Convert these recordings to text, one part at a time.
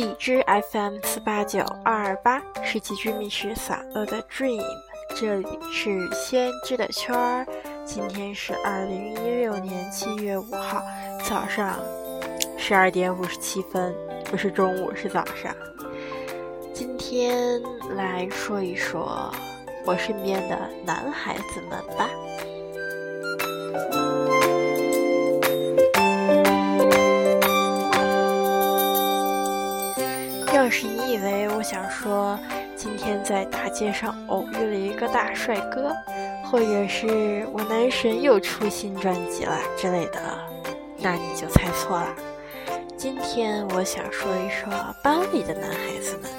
荔枝 FM 四八九二二八，世纪之谜是洒落的 Dream，这里是先知的圈儿。今天是二零一六年七月五号早上十二点五十七分，不是中午，是早上。今天来说一说我身边的男孩子们吧。我想说今天在大街上偶遇了一个大帅哥，或者是我男神又出新专辑了之类的，那你就猜错了。今天我想说一说班里的男孩子们。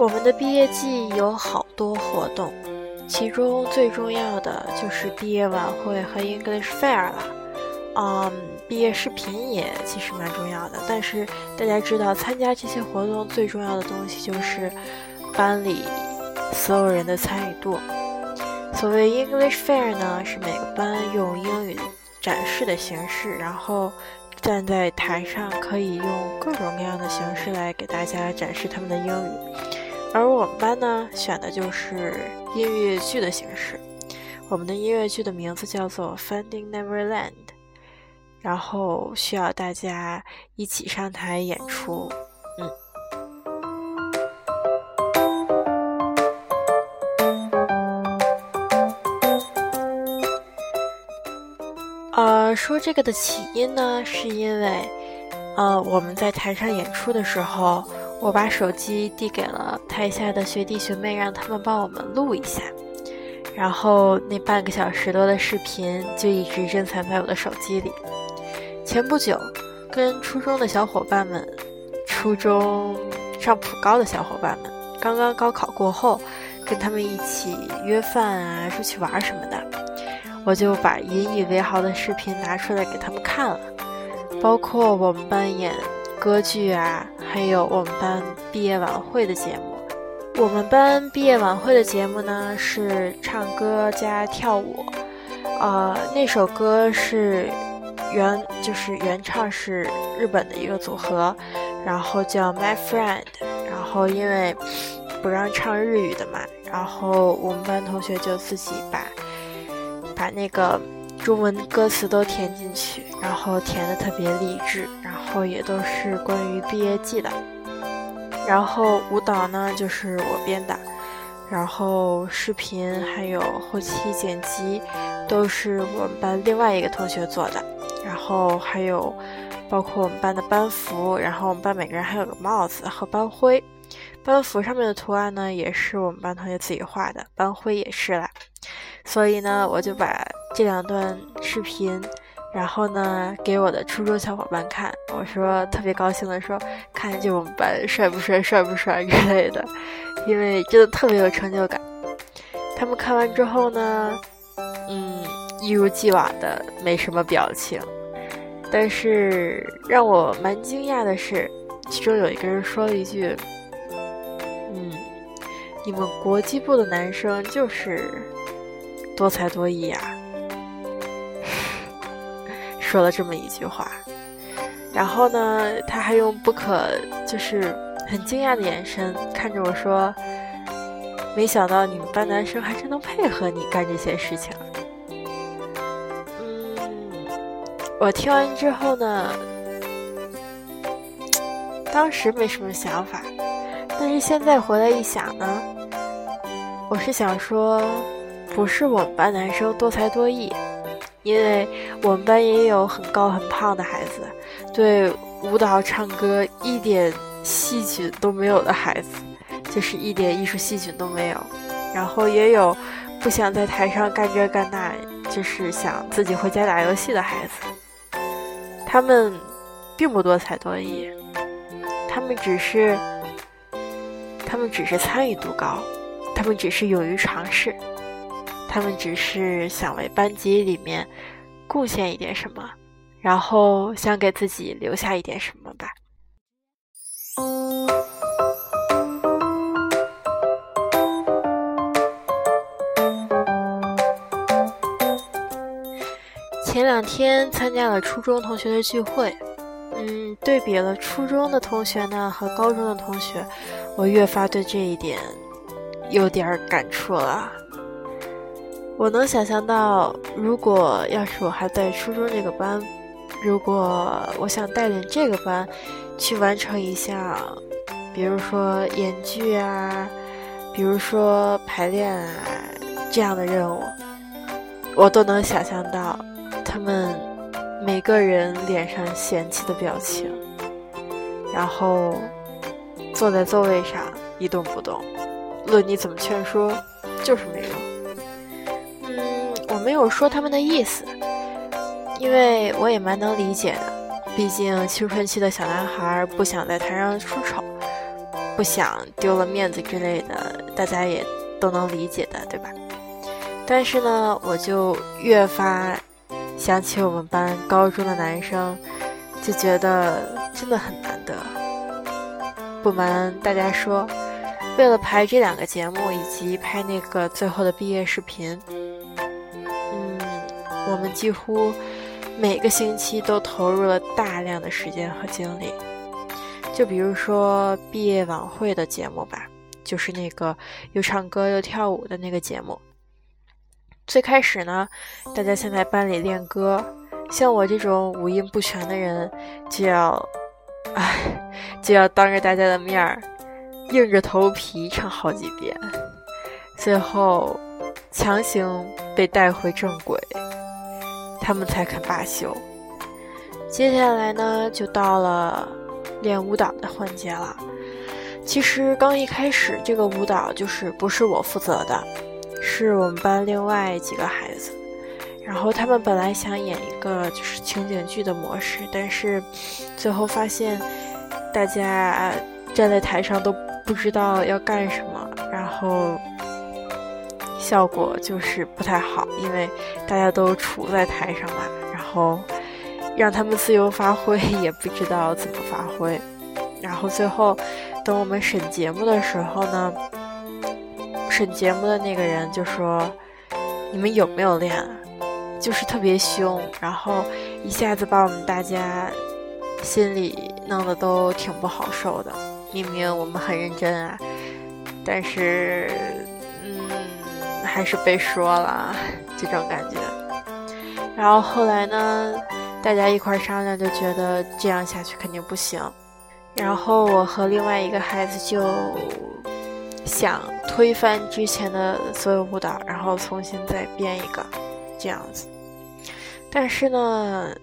我们的毕业季有好多活动，其中最重要的就是毕业晚会和 English Fair 了。嗯，毕业视频也其实蛮重要的，但是大家知道，参加这些活动最重要的东西就是班里所有人的参与度。所谓 English Fair 呢，是每个班用英语展示的形式，然后站在台上，可以用各种各样的形式来给大家展示他们的英语。而我们班呢，选的就是音乐剧的形式。我们的音乐剧的名字叫做《Finding Neverland》。然后需要大家一起上台演出，嗯。呃，说这个的起因呢，是因为，呃，我们在台上演出的时候，我把手机递给了台下的学弟学妹，让他们帮我们录一下。然后那半个小时多的视频就一直珍藏在我的手机里。前不久，跟初中的小伙伴们，初中上普高的小伙伴们，刚刚高考过后，跟他们一起约饭啊，出去玩什么的，我就把引以为豪的视频拿出来给他们看了，包括我们班演歌剧啊，还有我们班毕业晚会的节目。我们班毕业晚会的节目呢是唱歌加跳舞，呃，那首歌是。原就是原唱是日本的一个组合，然后叫 My Friend，然后因为不让唱日语的嘛，然后我们班同学就自己把把那个中文歌词都填进去，然后填的特别励志，然后也都是关于毕业季的，然后舞蹈呢就是我编的，然后视频还有后期剪辑都是我们班另外一个同学做的。然后还有，包括我们班的班服，然后我们班每个人还有个帽子和班徽。班服上面的图案呢，也是我们班同学自己画的，班徽也是啦。所以呢，我就把这两段视频，然后呢给我的初中小伙伴看，我说特别高兴的说，看就我们班帅不帅，帅不帅之类的，因为真的特别有成就感。他们看完之后呢，嗯，一如既往的没什么表情。但是让我蛮惊讶的是，其中有一个人说了一句：“嗯，你们国际部的男生就是多才多艺啊。”说了这么一句话，然后呢，他还用不可就是很惊讶的眼神看着我说：“没想到你们班男生还真能配合你干这些事情。”我听完之后呢，当时没什么想法，但是现在回来一想呢，我是想说，不是我们班男生多才多艺，因为我们班也有很高很胖的孩子，对舞蹈唱歌一点细菌都没有的孩子，就是一点艺术细菌都没有，然后也有不想在台上干这干那，就是想自己回家打游戏的孩子。他们并不多才多艺，他们只是，他们只是参与度高，他们只是勇于尝试，他们只是想为班级里面贡献一点什么，然后想给自己留下一点什么吧。前两天参加了初中同学的聚会，嗯，对比了初中的同学呢和高中的同学，我越发对这一点有点感触了。我能想象到，如果要是我还在初中这个班，如果我想带领这个班去完成一项，比如说演剧啊，比如说排练啊这样的任务，我都能想象到他们每个人脸上嫌弃的表情，然后坐在座位上一动不动，论你怎么劝说，就是没用。嗯，我没有说他们的意思，因为我也蛮能理解的。毕竟青春期的小男孩不想在台上出丑，不想丢了面子之类的，大家也都能理解的，对吧？但是呢，我就越发想起我们班高中的男生，就觉得真的很难得。不瞒大家说，为了拍这两个节目以及拍那个最后的毕业视频。嗯我们几乎每个星期都投入了大量的时间和精力。就比如说毕业晚会的节目吧，就是那个又唱歌又跳舞的那个节目。最开始呢，大家先在班里练歌，像我这种五音不全的人，就要，唉，就要当着大家的面儿，硬着头皮唱好几遍，最后强行被带回正轨。他们才肯罢休。接下来呢，就到了练舞蹈的环节了。其实刚一开始，这个舞蹈就是不是我负责的，是我们班另外几个孩子。然后他们本来想演一个就是情景剧的模式，但是最后发现大家站在台上都不知道要干什么，然后。效果就是不太好，因为大家都杵在台上嘛，然后让他们自由发挥，也不知道怎么发挥。然后最后等我们审节目的时候呢，审节目的那个人就说：“你们有没有练？”就是特别凶，然后一下子把我们大家心里弄得都挺不好受的。明明我们很认真啊，但是。嗯还是被说了这种感觉，然后后来呢，大家一块商量，就觉得这样下去肯定不行。然后我和另外一个孩子就想推翻之前的所有舞蹈，然后重新再编一个这样子。但是呢，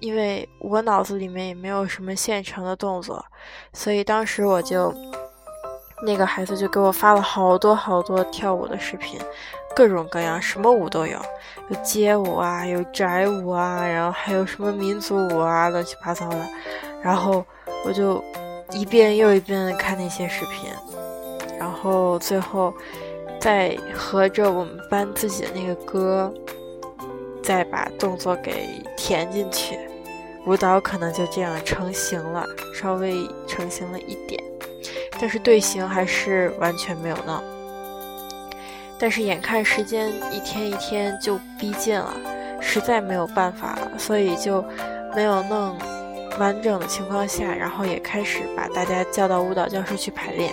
因为我脑子里面也没有什么现成的动作，所以当时我就。那个孩子就给我发了好多好多跳舞的视频，各种各样，什么舞都有，有街舞啊，有宅舞啊，然后还有什么民族舞啊，乱七八糟的。然后我就一遍又一遍的看那些视频，然后最后再合着我们班自己的那个歌，再把动作给填进去，舞蹈可能就这样成型了，稍微成型了一点。但是队形还是完全没有弄。但是眼看时间一天一天就逼近了，实在没有办法了，所以就没有弄完整的情况下，然后也开始把大家叫到舞蹈教室去排练。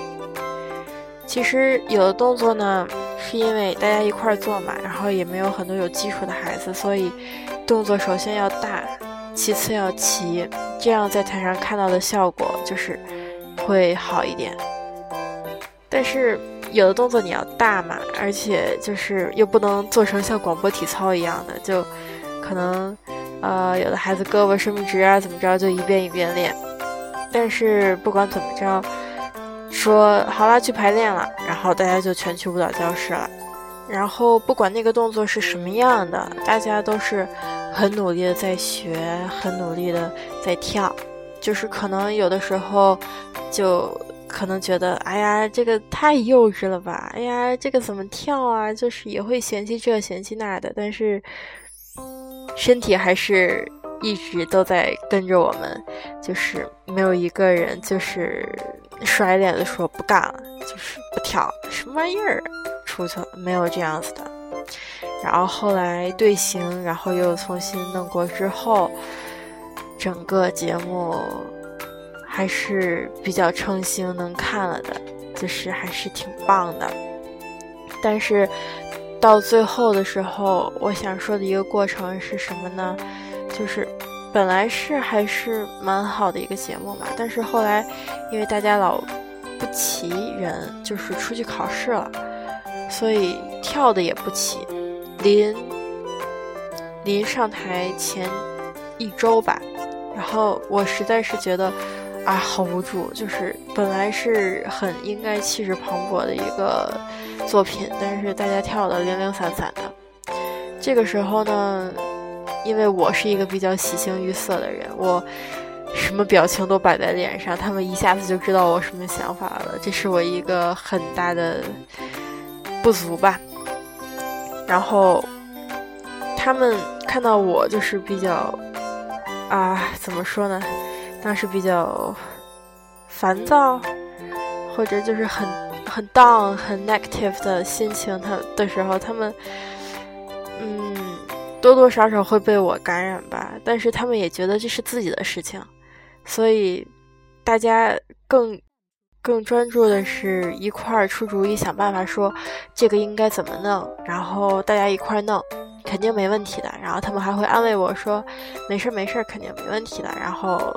其实有的动作呢，是因为大家一块儿做嘛，然后也没有很多有基础的孩子，所以动作首先要大，其次要齐，这样在台上看到的效果就是。会好一点，但是有的动作你要大嘛，而且就是又不能做成像广播体操一样的，就可能呃有的孩子胳膊伸不直啊，怎么着就一遍一遍练。但是不管怎么着，说好了去排练了，然后大家就全去舞蹈教室了，然后不管那个动作是什么样的，大家都是很努力的在学，很努力的在跳。就是可能有的时候，就可能觉得，哎呀，这个太幼稚了吧，哎呀，这个怎么跳啊？就是也会嫌弃这嫌弃那的，但是身体还是一直都在跟着我们，就是没有一个人就是甩脸的说不干了，就是不跳，什么玩意儿，出去，没有这样子的。然后后来队形，然后又重新弄过之后，整个节目还是比较称心能看了的，就是还是挺棒的。但是到最后的时候，我想说的一个过程是什么呢？就是本来是还是蛮好的一个节目嘛，但是后来因为大家老不齐人，就是出去考试了，所以跳的也不齐。临临上台前一周吧，然后我实在是觉得啊，好无助。就是本来是很应该气势磅礴的一个作品，但是大家跳的零零散散的。这个时候呢，因为我是一个比较喜形于色的人，我什么表情都摆在脸上，他们一下子就知道我什么想法了。这是我一个很大的不足吧。然后，他们看到我就是比较，啊，怎么说呢？当时比较烦躁，或者就是很很 down、很 negative 的心情，他的时候，他们，多多少少会被我感染吧。但是他们也觉得这是自己的事情，所以大家更。更专注的是一块儿出主意，想办法说这个应该怎么弄，然后大家一块儿弄，肯定没问题的。然后他们还会安慰我说：“没事没事，肯定没问题的。”然后，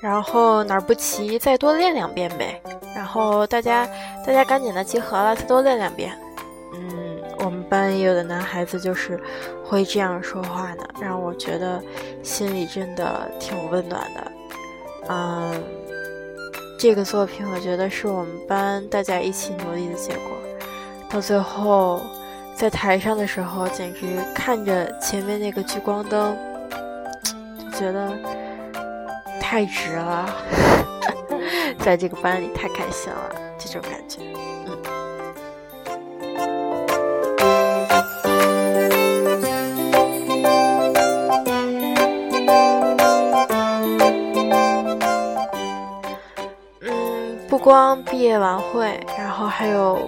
然后哪儿不齐再多练两遍呗。然后大家大家赶紧的集合了，再多练两遍。嗯，我们班也有的男孩子就是会这样说话呢，让我觉得心里真的挺温暖的。嗯。这个作品，我觉得是我们班大家一起努力的结果。到最后，在台上的时候，简直看着前面那个聚光灯，就觉得太值了。在这个班里太开心了，这种感觉。光毕业晚会，然后还有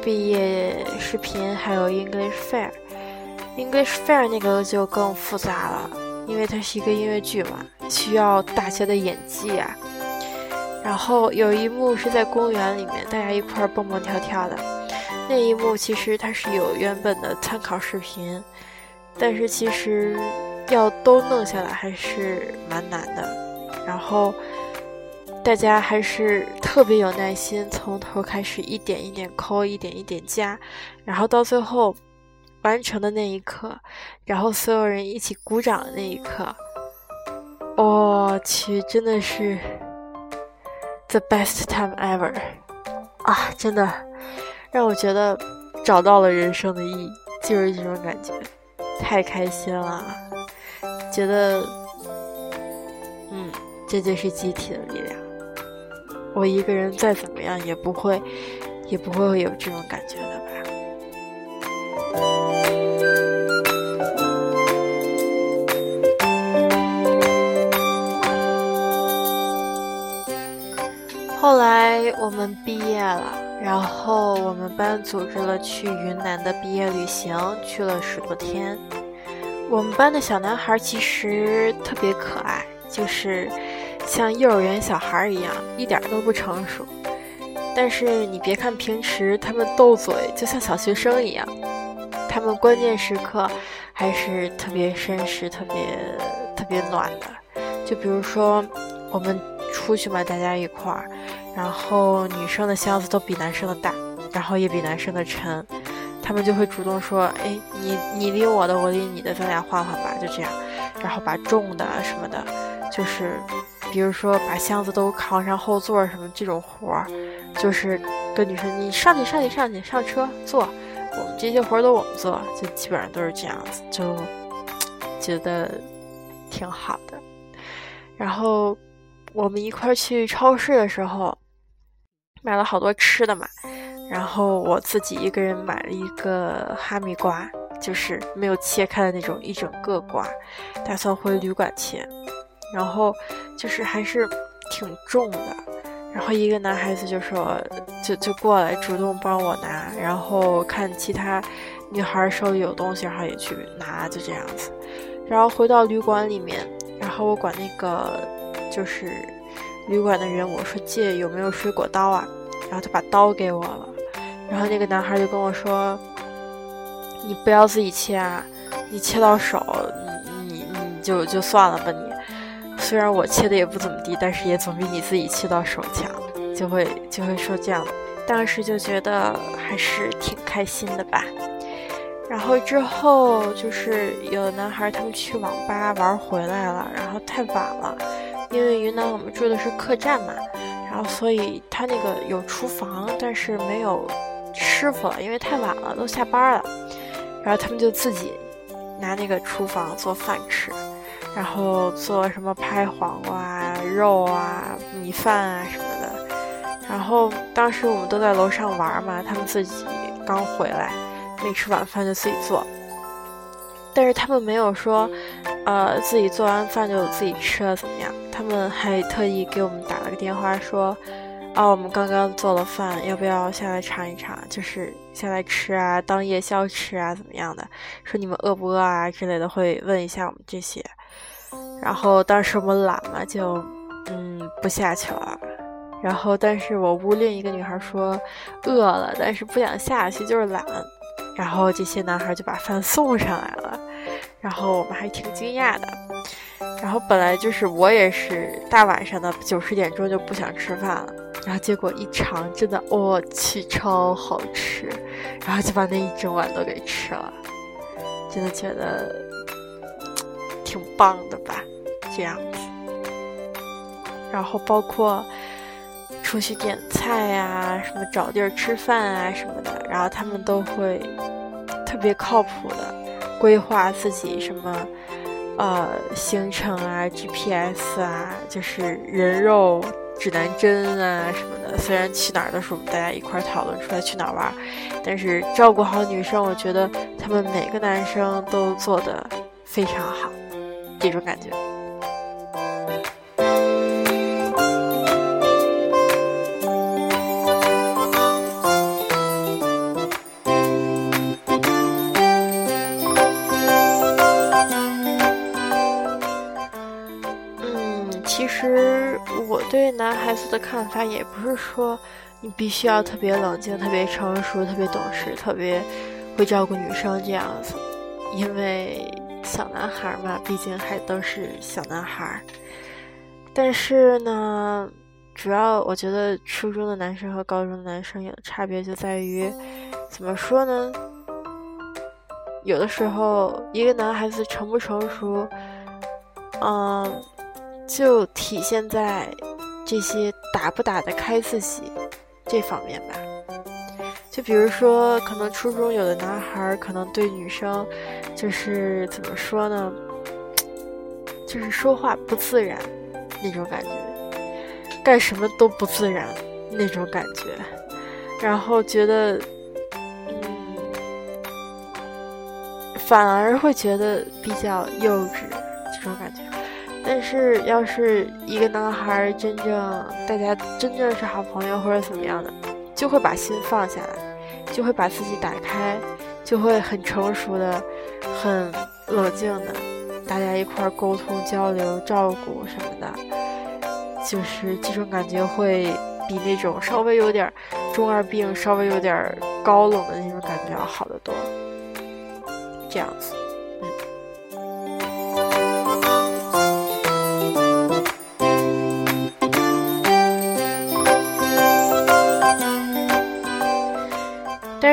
毕业视频，还有 English Fair。English Fair 那个就更复杂了，因为它是一个音乐剧嘛，需要大家的演技啊。然后有一幕是在公园里面，大家一块蹦蹦跳跳的。那一幕其实它是有原本的参考视频，但是其实要都弄下来还是蛮难的。然后。大家还是特别有耐心，从头开始一点一点抠，一点一点加，然后到最后完成的那一刻，然后所有人一起鼓掌的那一刻，我去，真的是 the best time ever 啊！真的让我觉得找到了人生的意义，就是这种感觉，太开心了，觉得，嗯，这就是集体的力量。我一个人再怎么样也不会，也不会有这种感觉的吧。后来我们毕业了，然后我们班组织了去云南的毕业旅行，去了十多天。我们班的小男孩其实特别可爱，就是。像幼儿园小孩一样，一点都不成熟。但是你别看平时他们斗嘴，就像小学生一样，他们关键时刻还是特别绅士、特别特别暖的。就比如说，我们出去嘛，大家一块儿，然后女生的箱子都比男生的大，然后也比男生的沉，他们就会主动说：“哎，你你拎我的，我拎你的，咱俩换换吧。”就这样，然后把重的什么的，就是。比如说把箱子都扛上后座什么这种活儿，就是跟女生你上去上去上去上车坐，我们这些活儿都我们做，就基本上都是这样子，就觉得挺好的。然后我们一块儿去超市的时候，买了好多吃的嘛，然后我自己一个人买了一个哈密瓜，就是没有切开的那种一整个瓜，打算回旅馆切。然后就是还是挺重的，然后一个男孩子就说，就就过来主动帮我拿，然后看其他女孩手里有东西，然后也去拿，就这样子。然后回到旅馆里面，然后我管那个就是旅馆的人，我说借有没有水果刀啊？然后他把刀给我了，然后那个男孩就跟我说：“你不要自己切啊，你切到手，你你你就就算了吧你。”虽然我切的也不怎么地，但是也总比你自己切到手强，就会就会说这样。当时就觉得还是挺开心的吧。然后之后就是有男孩他们去网吧玩回来了，然后太晚了，因为云南我们住的是客栈嘛，然后所以他那个有厨房，但是没有师傅了，因为太晚了，都下班了。然后他们就自己拿那个厨房做饭吃。然后做什么拍黄瓜、肉啊、米饭啊什么的。然后当时我们都在楼上玩嘛，他们自己刚回来，没吃晚饭就自己做。但是他们没有说，呃，自己做完饭就自己吃了怎么样？他们还特意给我们打了个电话说，啊，我们刚刚做了饭，要不要下来尝一尝？就是下来吃啊，当夜宵吃啊，怎么样的？说你们饿不饿啊之类的，会问一下我们这些。然后当时我们懒嘛，就嗯不下去了。然后但是我屋另一个女孩说饿了，但是不想下去，就是懒。然后这些男孩就把饭送上来了，然后我们还挺惊讶的。然后本来就是我也是大晚上的九十点钟就不想吃饭了，然后结果一尝，真的我去超好吃，然后就把那一整碗都给吃了，真的觉得。挺棒的吧，这样子。然后包括出去点菜呀，什么找地儿吃饭啊什么的，然后他们都会特别靠谱的规划自己什么呃行程啊、GPS 啊，就是人肉指南针啊什么的。虽然去哪儿都是我们大家一块讨论出来去哪儿玩，但是照顾好女生，我觉得他们每个男生都做的非常好。这种感觉。其实我对男孩子的看法也不是说你必须要特别冷静、特别成熟、特别懂事、特别会照顾女生这样子，因为。小男孩嘛，毕竟还都是小男孩。但是呢，主要我觉得初中的男生和高中的男生有差别就在于，怎么说呢？有的时候一个男孩子成不成熟，嗯，就体现在这些打不打得开自己这方面吧。就比如说，可能初中有的男孩可能对女生。就是怎么说呢？就是说话不自然那种感觉，干什么都不自然那种感觉，然后觉得，嗯，反而会觉得比较幼稚。是要是一个男孩真正大家真正是好朋友或者怎么样的，就会把心放下来，就会把自己打开，就会很成熟的。很冷静的，大家一块沟通交流、照顾什么的，就是这种感觉会比那种稍微有点中二病、稍微有点高冷的那种感觉要好得多。这样子，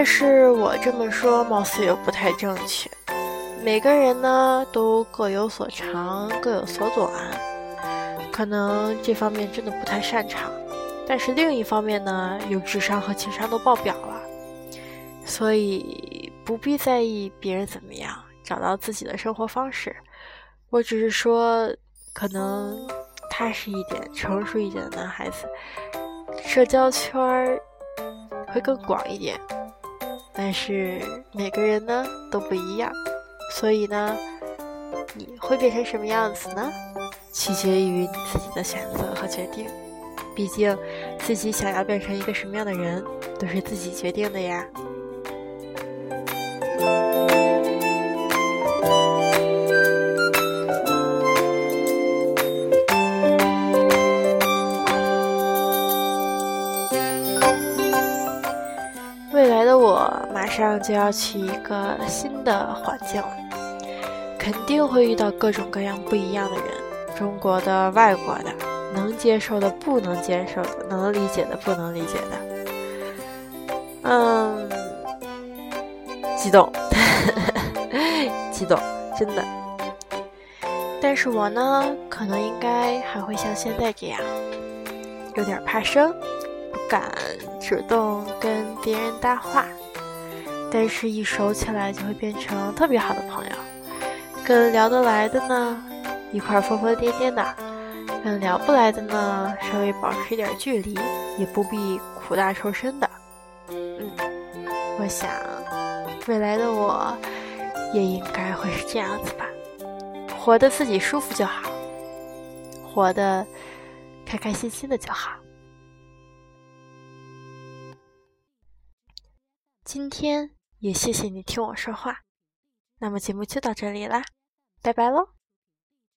但是我这么说，貌似又不太正确。每个人呢都各有所长，各有所短，可能这方面真的不太擅长，但是另一方面呢，有智商和情商都爆表了，所以不必在意别人怎么样，找到自己的生活方式。我只是说，可能踏实一点、成熟一点的男孩子，社交圈儿会更广一点，但是每个人呢都不一样。所以呢，你会变成什么样子呢？取决于你自己的选择和决定。毕竟，自己想要变成一个什么样的人，都是自己决定的呀。马上就要去一个新的环境了，肯定会遇到各种各样不一样的人，中国的、外国的。能接受的，不能接受的；能理解的，不能理解的。嗯，激动，激动，真的。但是我呢，可能应该还会像现在这样，有点怕生，不敢主动跟别人搭话。但是，一熟起来就会变成特别好的朋友，跟聊得来的呢，一块疯疯癫癫的。跟聊不来的呢，稍微保持一点距离，也不必苦大仇深的。嗯，我想未来的我也应该会是这样子吧，活得自己舒服就好，活得开开心心的就好。今天也谢谢你听我说话，那么节目就到这里啦，拜拜喽。